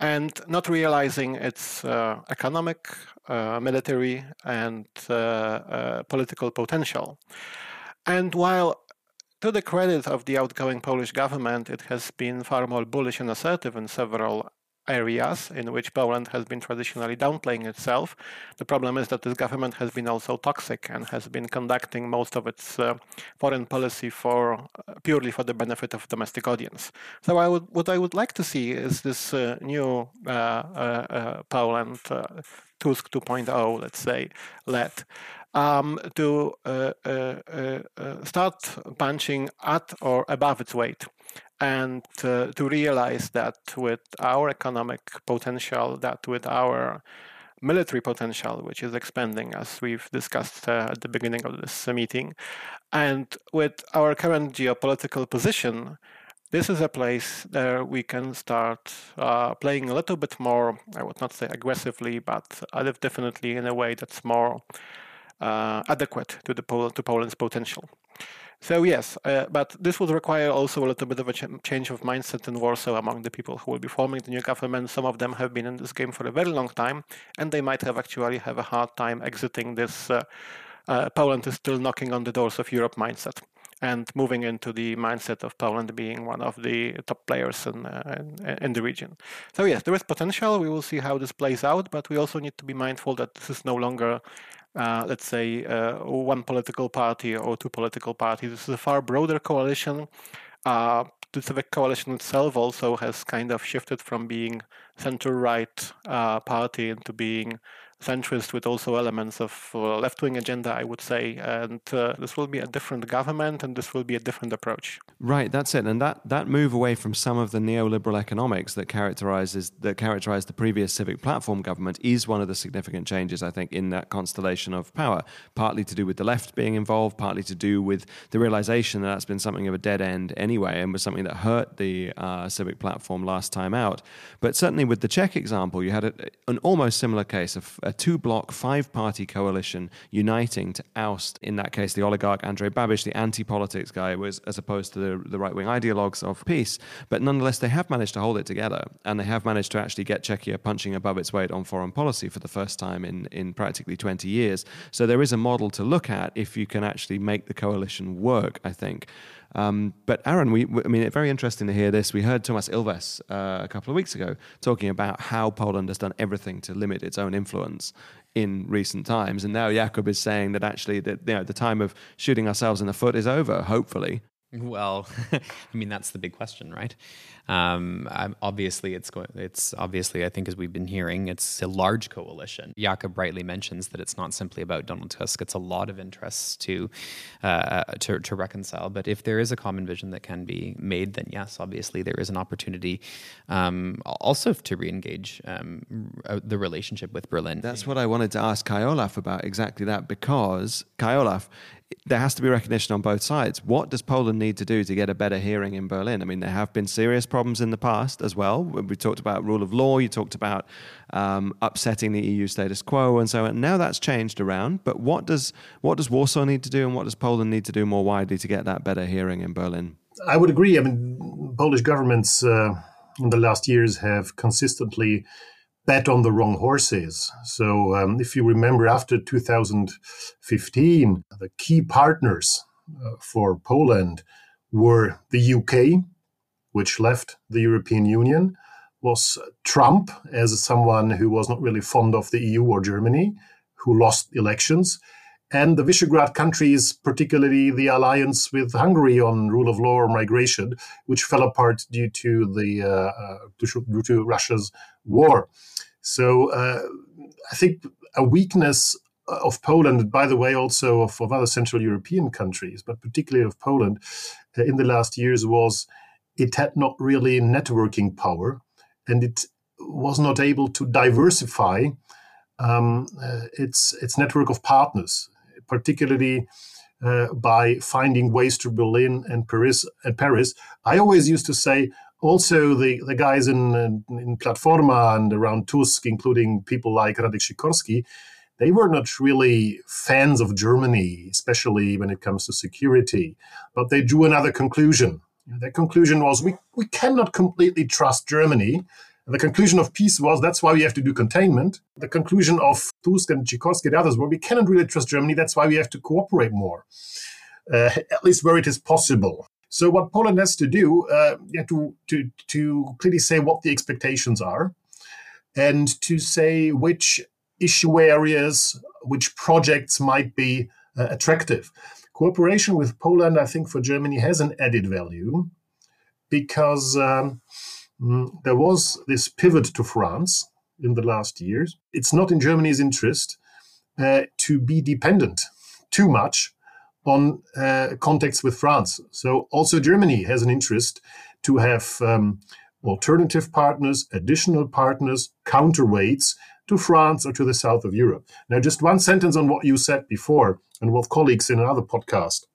and not realizing its uh, economic, uh, military, and uh, political potential. And while to the credit of the outgoing Polish government, it has been far more bullish and assertive in several areas in which Poland has been traditionally downplaying itself. The problem is that this government has been also toxic and has been conducting most of its uh, foreign policy for uh, purely for the benefit of domestic audience. So I would, what I would like to see is this uh, new uh, uh, Poland Tusk 2.0, let's say, led um, to uh, uh, uh, start punching at or above its weight and to realize that with our economic potential, that with our military potential, which is expanding as we've discussed uh, at the beginning of this meeting, and with our current geopolitical position, this is a place where we can start uh, playing a little bit more, I would not say aggressively, but definitely in a way that's more uh, adequate to the Pol- to Poland's potential. So yes, uh, but this would require also a little bit of a ch- change of mindset in Warsaw among the people who will be forming the new government. Some of them have been in this game for a very long time, and they might have actually have a hard time exiting this. Uh, uh, Poland is still knocking on the doors of Europe mindset and moving into the mindset of Poland being one of the top players in, uh, in, in, the region. So yes, there is potential. We will see how this plays out, but we also need to be mindful that this is no longer uh, let's say, uh, one political party or two political parties. This is a far broader coalition. Uh, the civic coalition itself also has kind of shifted from being center-right uh, party into being centrist with also elements of uh, left-wing agenda, I would say. And uh, this will be a different government, and this will be a different approach. Right, that's it. And that that move away from some of the neoliberal economics that characterizes that characterized the previous civic platform government is one of the significant changes, I think, in that constellation of power. Partly to do with the left being involved, partly to do with the realization that that's been something of a dead end anyway, and was something that hurt the uh, civic platform last time out. But certainly with the Czech example, you had a, an almost similar case of a two bloc, five party coalition uniting to oust, in that case, the oligarch Andrej Babiš, the anti politics guy, was as opposed to the, the right wing ideologues of PiS. But nonetheless, they have managed to hold it together and they have managed to actually get Czechia punching above its weight on foreign policy for the first time in, in practically 20 years. So there is a model to look at if you can actually make the coalition work, I think. Um, but Aaron, we, I mean, it's very interesting to hear this. We heard Toomas Ilves uh, a couple of weeks ago talking about how Poland has done everything to limit its own influence in recent times, and now Jakub is saying that actually that you know the time of shooting ourselves in the foot is over. Hopefully. Well, *laughs* I mean that's the big question, right? Um, obviously, it's going. It's obviously, I think, as we've been hearing, it's a large coalition. Jakub rightly mentions that it's not simply about Donald Tusk. It's a lot of interests to, uh, to to reconcile. But if there is a common vision that can be made, then yes, obviously there is an opportunity, um, also to re-engage um, the relationship with Berlin. That's what I wanted to ask Kai Olaf about exactly that because Kai Olaf there has to be recognition on both sides. What does Poland need to do to get a better hearing in Berlin? I mean, there have been serious problems in the past as well. We talked about rule of law, you talked about um, upsetting the EU status quo and so on. Now that's changed around. But what does what does Warsaw need to do, and what does Poland need to do more widely to get that better hearing in Berlin? I would agree. I mean, Polish governments uh, in the last years have consistently bet on the wrong horses. So, um, if you remember, after 2015, the key partners uh, for Poland were the UK, which left the European Union, was Trump as someone who was not really fond of the EU or Germany, who lost elections, and the Visegrad countries, particularly the alliance with Hungary on rule of law or migration, which fell apart due to the uh, uh, due to Russia's war. So uh, I think a weakness of Poland, by the way, also of, of other Central European countries, but particularly of Poland, uh, in the last years was it had not really networking power, and it was not able to diversify um, uh, its its network of partners particularly uh, by finding ways to Berlin and Paris. And Paris, I always used to say. Also, the, the guys in, in Platforma and around Tusk, including people like Radek Sikorski, they were not really fans of Germany, especially when it comes to security. But they drew another conclusion. Their conclusion was we, we cannot completely trust Germany the conclusion of PiS was that's why we have to do containment. The conclusion of Tusk and Sikorski and others were we cannot really trust Germany. That's why we have to cooperate more, uh, at least where it is possible. So what Poland has to do, uh, to to to clearly say what the expectations are, and to say which issue areas, which projects might be uh, attractive. Cooperation with Poland, I think, for Germany has an added value because um, there was this pivot to France in the last years. It's not in Germany's interest uh, to be dependent too much on uh, contacts with France. So also Germany has an interest to have um, alternative partners, additional partners, counterweights to France or to the south of Europe. Now, just one sentence on what you said before and what colleagues in another podcast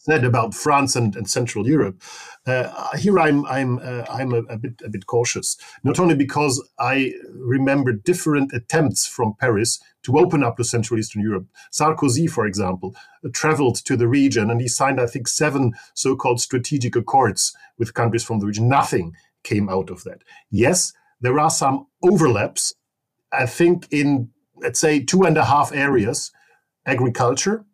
said about France and, and Central Europe. Uh, here I'm I'm uh, I'm a, a, bit a bit cautious, not only because I remember different attempts from Paris to open up to Central Eastern Europe. Sarkozy, for example, uh, traveled to the region and he signed, I think, seven so-called strategic accords with countries from the region. Nothing came out of that. Yes, there are some overlaps. I think in let's say two and a half areas: agriculture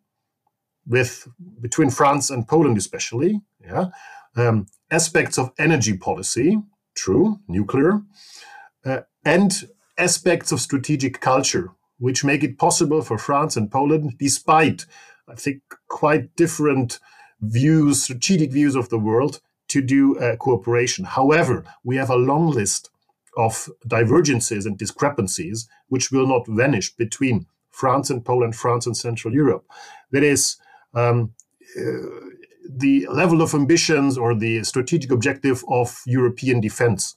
with between France and Poland, especially. Yeah, um, aspects of energy policy, true, nuclear, uh, and aspects of strategic culture, which make it possible for France and Poland, despite I think quite different views, strategic views of the world, to do uh, cooperation. However, we have a long list of divergences and discrepancies which will not vanish between France and Poland, France and Central Europe. That is um, uh, the level of ambitions or the strategic objective of European defense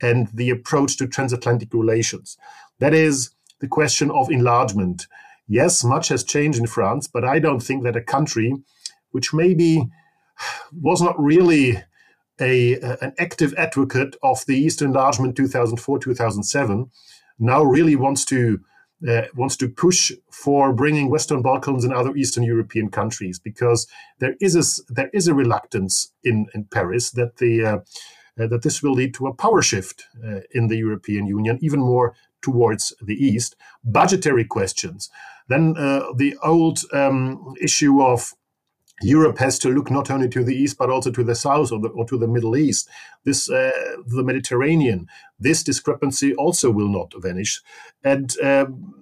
and the approach to transatlantic relations. That is the question of enlargement. Yes, much has changed in France, but I don't think that a country which maybe was not really a, an active advocate of the Eastern Enlargement 2004 2007 now really wants to uh, wants to push for bringing Western Balkans and other Eastern European countries because there is a, there is a reluctance in, in Paris that the uh, uh, that this will lead to a power shift uh, in the European Union, even more towards the east. Budgetary questions, then uh, the old um, issue of Europe has to look not only to the east but also to the south or, the, or to the Middle East. This, uh, the Mediterranean. This discrepancy also will not vanish, and um,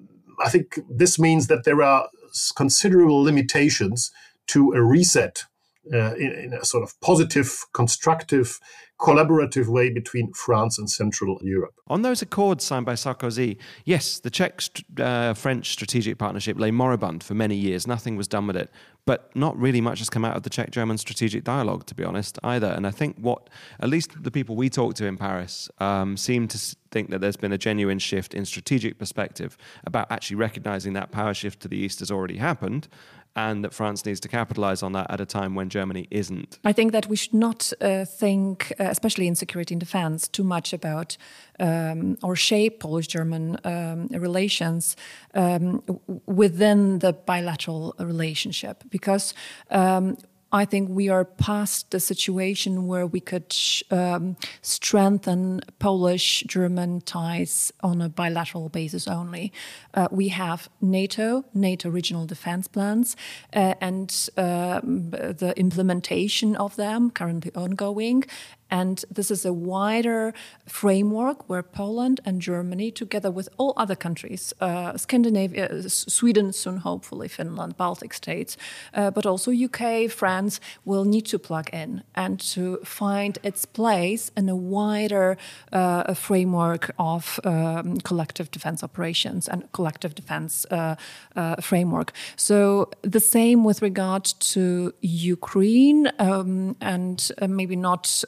I think this means that there are considerable limitations to a reset uh, in, in, a sort of positive, constructive, collaborative way between France and Central Europe. On those accords signed by Sarkozy, yes, the Czech uh, French strategic partnership lay moribund for many years. Nothing was done with it. But not really much has come out of the Czech German strategic dialogue, to be honest, either. And I think what, at least the people we talked to in Paris, um, seem to think that there's been a genuine shift in strategic perspective about actually recognizing that power shift to the east has already happened and that France needs to capitalize on that at a time when Germany isn't. I think that we should not uh, think, uh, especially in security and defense, too much about um, or shape Polish German um, relations um, within the bilateral relationship because um, I think we are past the situation where we could um, strengthen Polish German ties on a bilateral basis only. Uh, we have NATO, NATO regional defense plans, uh, and um, the implementation of them currently ongoing. And this is a wider framework where Poland and Germany, together with all other countries, uh, Scandinavia, uh, Sweden, soon hopefully Finland, Baltic states, uh, but also UK, France, will need to plug in and to find its place in a wider uh, framework of um, collective defense operations and collective defense uh, uh, framework. So the same with regard to Ukraine um, and maybe not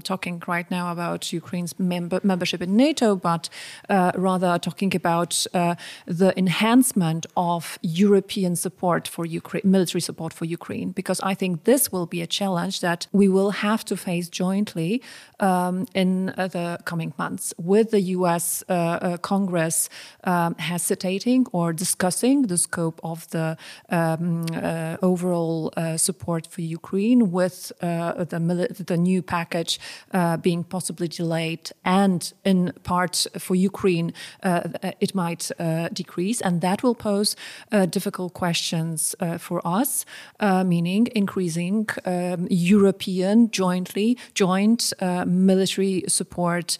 talking right now about Ukraine's member membership in NATO, but uh, rather talking about uh, the enhancement of European support for Ukraine, military support for Ukraine, because I think this will be a challenge that we will have to face jointly um, in uh, the coming months with the US uh, uh, Congress um, hesitating or discussing the scope of the um, uh, overall support for Ukraine with the, the new package Uh, being possibly delayed, and in part for Ukraine, uh, it might uh, decrease, and that will pose uh, difficult questions uh, for us, meaning increasing um, European jointly joint military support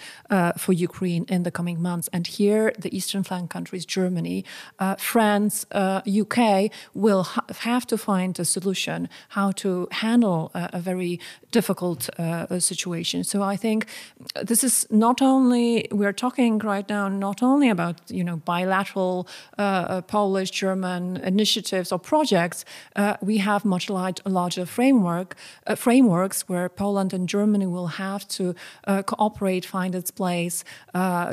for Ukraine in the coming months. And here, the Eastern flank countries, Germany, France, UK, will ha have to find a solution how to handle a, very difficult uh, situation. So I think this is not only we're talking right now not only about you know bilateral uh, uh Polish German initiatives or projects. Uh, we have much large, larger framework uh, frameworks where Poland and Germany will have to uh, cooperate, find its place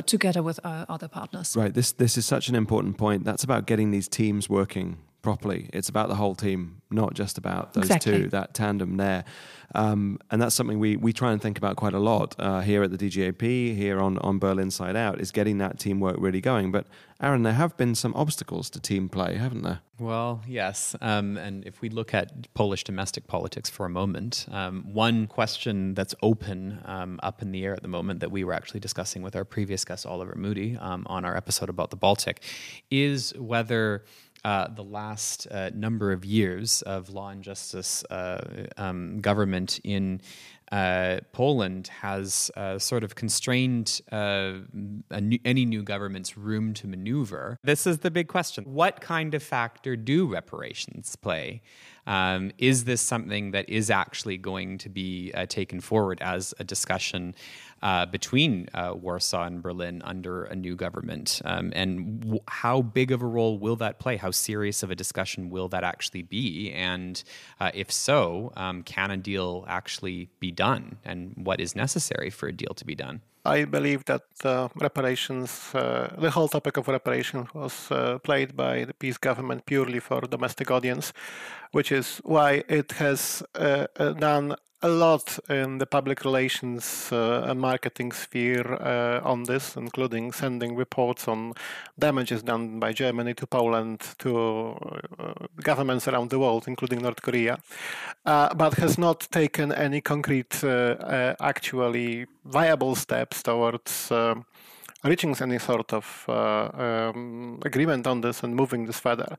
together with other partners. Right. This this is such an important point. That's about getting these teams working properly. It's about the whole team, not just about those exactly. two, that tandem there. Um, and that's something we, we try and think about quite a lot uh, here at the DGAP, here on, on Berlin Inside Out, is getting that teamwork really going. But Aaron, there have been some obstacles to team play, haven't there? Well, yes. Um, and if we look at Polish domestic politics for a moment, um, one question that's open um, up in the air at the moment that we were actually discussing with our previous guest, Oliver Moody, um, on our episode about the Baltic, is whether uh, the last uh, number of years of law and justice uh, um, government in uh, Poland has uh, sort of constrained new, any new government's room to maneuver. This is the big question. What kind of factor do reparations play? Um, is this something that is actually going to be uh, taken forward as a discussion uh, between uh, Warsaw and Berlin under a new government? Um, and w- how big of a role will that play? How serious of a discussion will that actually be? And uh, if so, um, can a deal actually be done? And what is necessary for a deal to be done? I believe that uh, reparations, uh, the whole topic of reparations was uh, played by the PiS government purely for domestic audience, which is why it has uh, uh, done a lot in the public relations uh, and marketing sphere uh, on this, including sending reports on damages done by Germany to Poland to uh, governments around the world, including North Korea, uh, but has not taken any concrete, uh, uh, actually viable steps towards reaching any sort of uh, um, agreement on this and moving this further.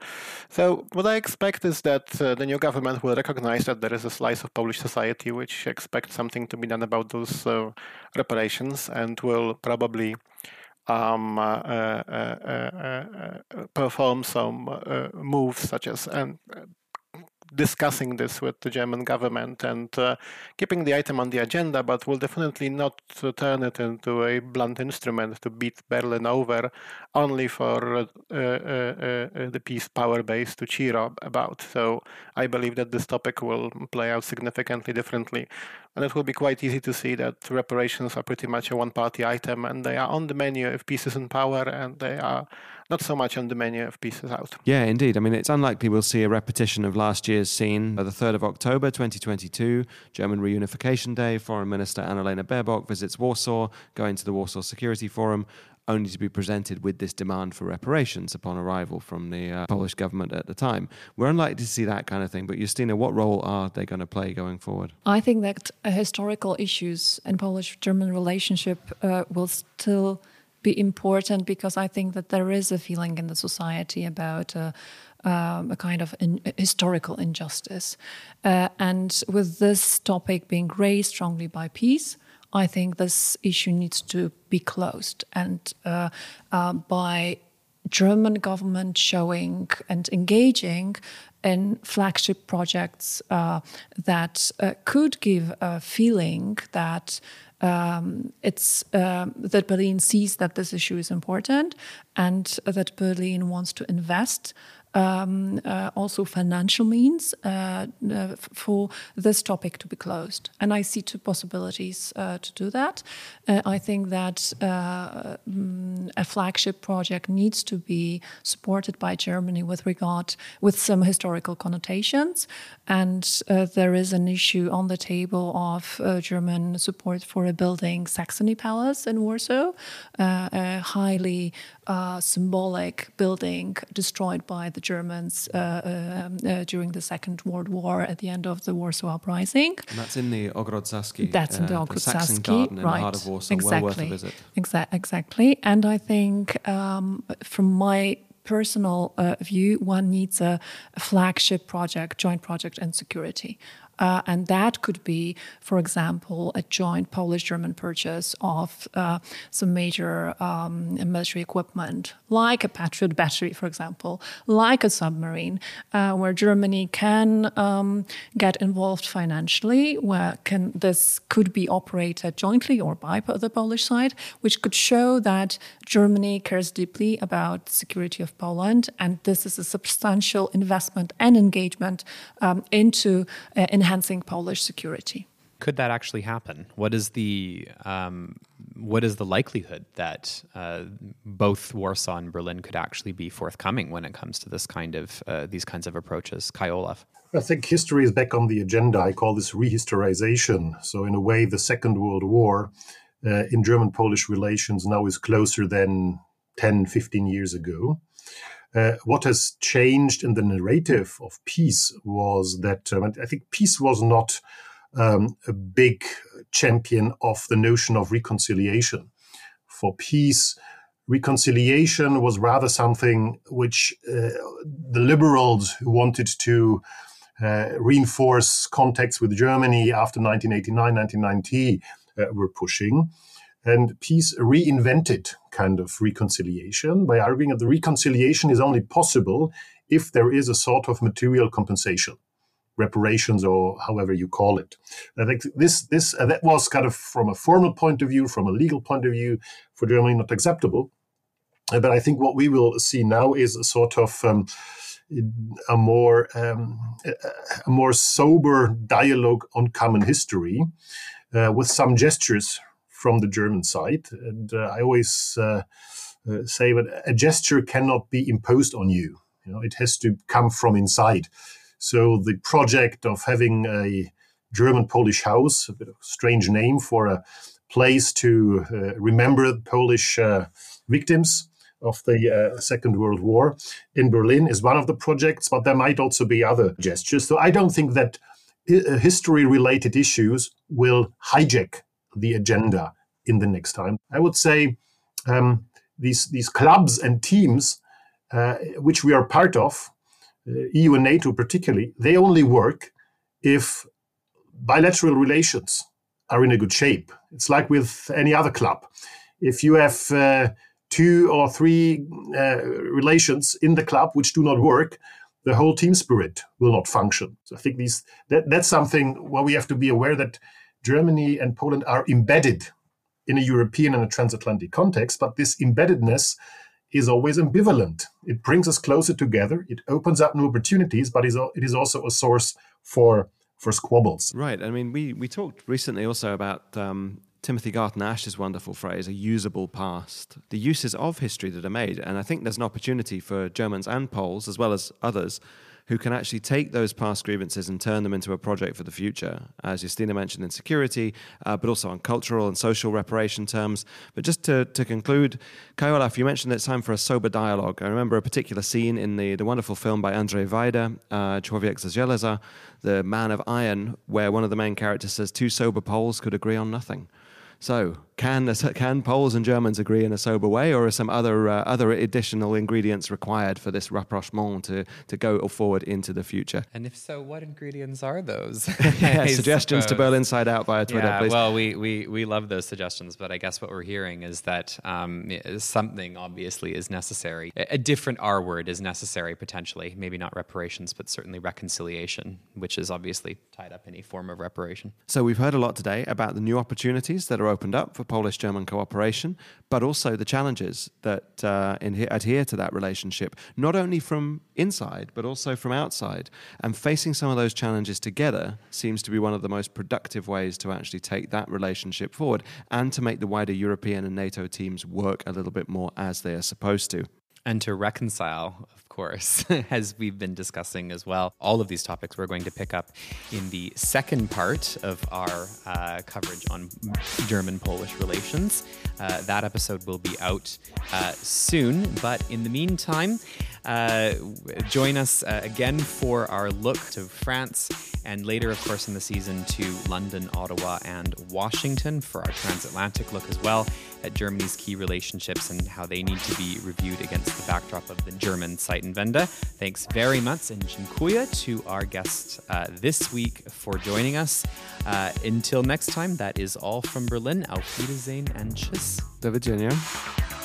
So what I expect is that uh, the new government will recognize that there is a slice of Polish society which expects something to be done about those uh, reparations and will probably um, uh, uh, uh, perform some moves such as and discussing this with the German government and uh, keeping the item on the agenda, but will definitely not turn it into a blunt instrument to beat Berlin over, only for uh, uh, uh the PiS power base to cheer up about. So I believe that this topic will play out significantly differently. And it will be quite easy to see that reparations are pretty much a one party item and they are on the menu if PiS is in power and they are not so much on the menu of pieces out. Yeah, indeed. I mean, it's unlikely we'll see a repetition of last year's scene. By the 3rd of October 2022, German Reunification Day, Foreign Minister Annalena Baerbock visits Warsaw, going to the Warsaw Security Forum, only to be presented with this demand for reparations upon arrival from the uh, Polish government at the time. We're unlikely to see that kind of thing. But Justyna, what role are they going to play going forward? I think that uh, historical issues in Polish-German relationship uh, will still be important because I think that there is a feeling in the society about. Uh, um, a kind of in, historical injustice. Uh, and with this topic being raised strongly by PiS, I think this issue needs to be closed. And uh, uh, by German government showing and engaging in flagship projects uh, that uh, could give a feeling that um, it's uh, that Berlin sees that this issue is important and that Berlin wants to invest um, uh, also financial means uh, uh, for this topic to be closed. And I see two possibilities uh, to do that. Uh, I think that mm, a flagship project needs to be supported by Germany with regard with some historical connotations, and there is an issue on the table of German support for a building Saxony Palace in Warsaw, a highly symbolic building destroyed by the Germans uh, um, uh, during the Second World War at the end of the Warsaw Uprising. And that's in the Ogrodzki. That's in the uh, Ogrodzki, Garden in right? the heart of Warsaw. Exactly. Well worth a visit. Exa- exactly. And I think um, from my personal uh, view, one needs a, a, flagship project, joint project, and security. Uh, and that could be, for example, a joint Polish German purchase of uh, some major um, military equipment, like a Patriot battery, for example, like a submarine, uh, where Germany can um, get involved financially, where can this could be operated jointly or by the Polish side, which could show that Germany cares deeply about security of Poland, and this is a substantial investment and engagement um, into uh, enhancing Polish security. Could that actually happen? What is the um, what is the likelihood that uh, both Warsaw and Berlin could actually be forthcoming when it comes to this kind of uh, these kinds of approaches? Kai Olaf. I think history is back on the agenda. I call this rehistorization. So, in a way, the Second World War uh, in German Polish relations now is closer than 10, 15 years ago. Uh, what has changed in the narrative of PiS was that um, I think PiS was not um, a big champion of the notion of reconciliation. For PiS, reconciliation was rather something which uh, the liberals who wanted to uh, reinforce contacts with Germany after 1989, 1990 uh, were pushing. And PiS reinvented kind of reconciliation by arguing that the reconciliation is only possible if there is a sort of material compensation, reparations, or however you call it. I this this uh, that was kind of from a formal point of view, from a legal point of view, for Germany not acceptable. Uh, but I think what we will see now is a sort of um, a more um, a more sober dialogue on common history, uh, with some gestures from the German side. And uh, I always uh, uh, say that a gesture cannot be imposed on you. You know, it has to come from inside. So the project of having a German Polish house, a bit of a strange name for a place to uh, remember Polish uh, victims of the uh, Second World War in Berlin is one of the projects, but there might also be other gestures. So I don't think that history related issues will hijack the agenda in the next time. I would say um, these these clubs and teams uh, which we are part of, uh, EU and NATO particularly, they only work if bilateral relations are in a good shape. It's like with any other club. If you have uh, two or three uh, relations in the club which do not work, the whole team spirit will not function. So I think these that, that's something where we have to be aware that Germany and Poland are embedded in a European and a transatlantic context, but this embeddedness is always ambivalent. It brings us closer together. It opens up new opportunities, but it is also a source for for squabbles. Right. I mean, we we talked recently also about um, Timothy Garton Ash's wonderful phrase, "a usable past." The uses of history that are made, and I think there's an opportunity for Germans and Poles as well as others who can actually take those past grievances and turn them into a project for the future, as Justyna mentioned in security, uh, but also on cultural and social reparation terms. But just to, to conclude, Kai Olaf, you mentioned it's time for a sober dialogue. I remember a particular scene in the, the wonderful film by Andrzej Wajda, uh, Człowiek z Żelaza, The Man of Iron, where one of the main characters says two sober Poles could agree on nothing. So, can can Poles and Germans agree in a sober way, or are some other uh, other additional ingredients required for this rapprochement to to go forward into the future? And if so, what ingredients are those? *laughs* *laughs* yeah, suggestions suppose. to Berlin Inside Out via Twitter, yeah, please. Well, we, we we love those suggestions, but I guess what we're hearing is that um, something obviously is necessary. A different R word is necessary potentially, maybe not reparations, but certainly reconciliation, which is obviously tied up in a form of reparation. So we've heard a lot today about the new opportunities that are opened up for Polish German cooperation, but also the challenges that uh, adhere to that relationship, not only from inside, but also from outside. And facing some of those challenges together seems to be one of the most productive ways to actually take that relationship forward and to make the wider European and NATO teams work a little bit more as they are supposed to and to reconcile, course, *laughs* as we've been discussing as well. All of these topics we're going to pick up in the second part of our uh, coverage on German Polish relations. Uh, that episode will be out uh, soon, but in the meantime, Uh, join us uh, again for our look to France and later, of course, in the season to London, Ottawa, and Washington for our transatlantic look as well at Germany's key relationships and how they need to be reviewed against the backdrop of the German Zeitenwende. Thanks very much and dziękuję to our guest uh, this week for joining us. Uh, until next time, that is all from Berlin. Auf Wiedersehen and tschüss. Do widzenia.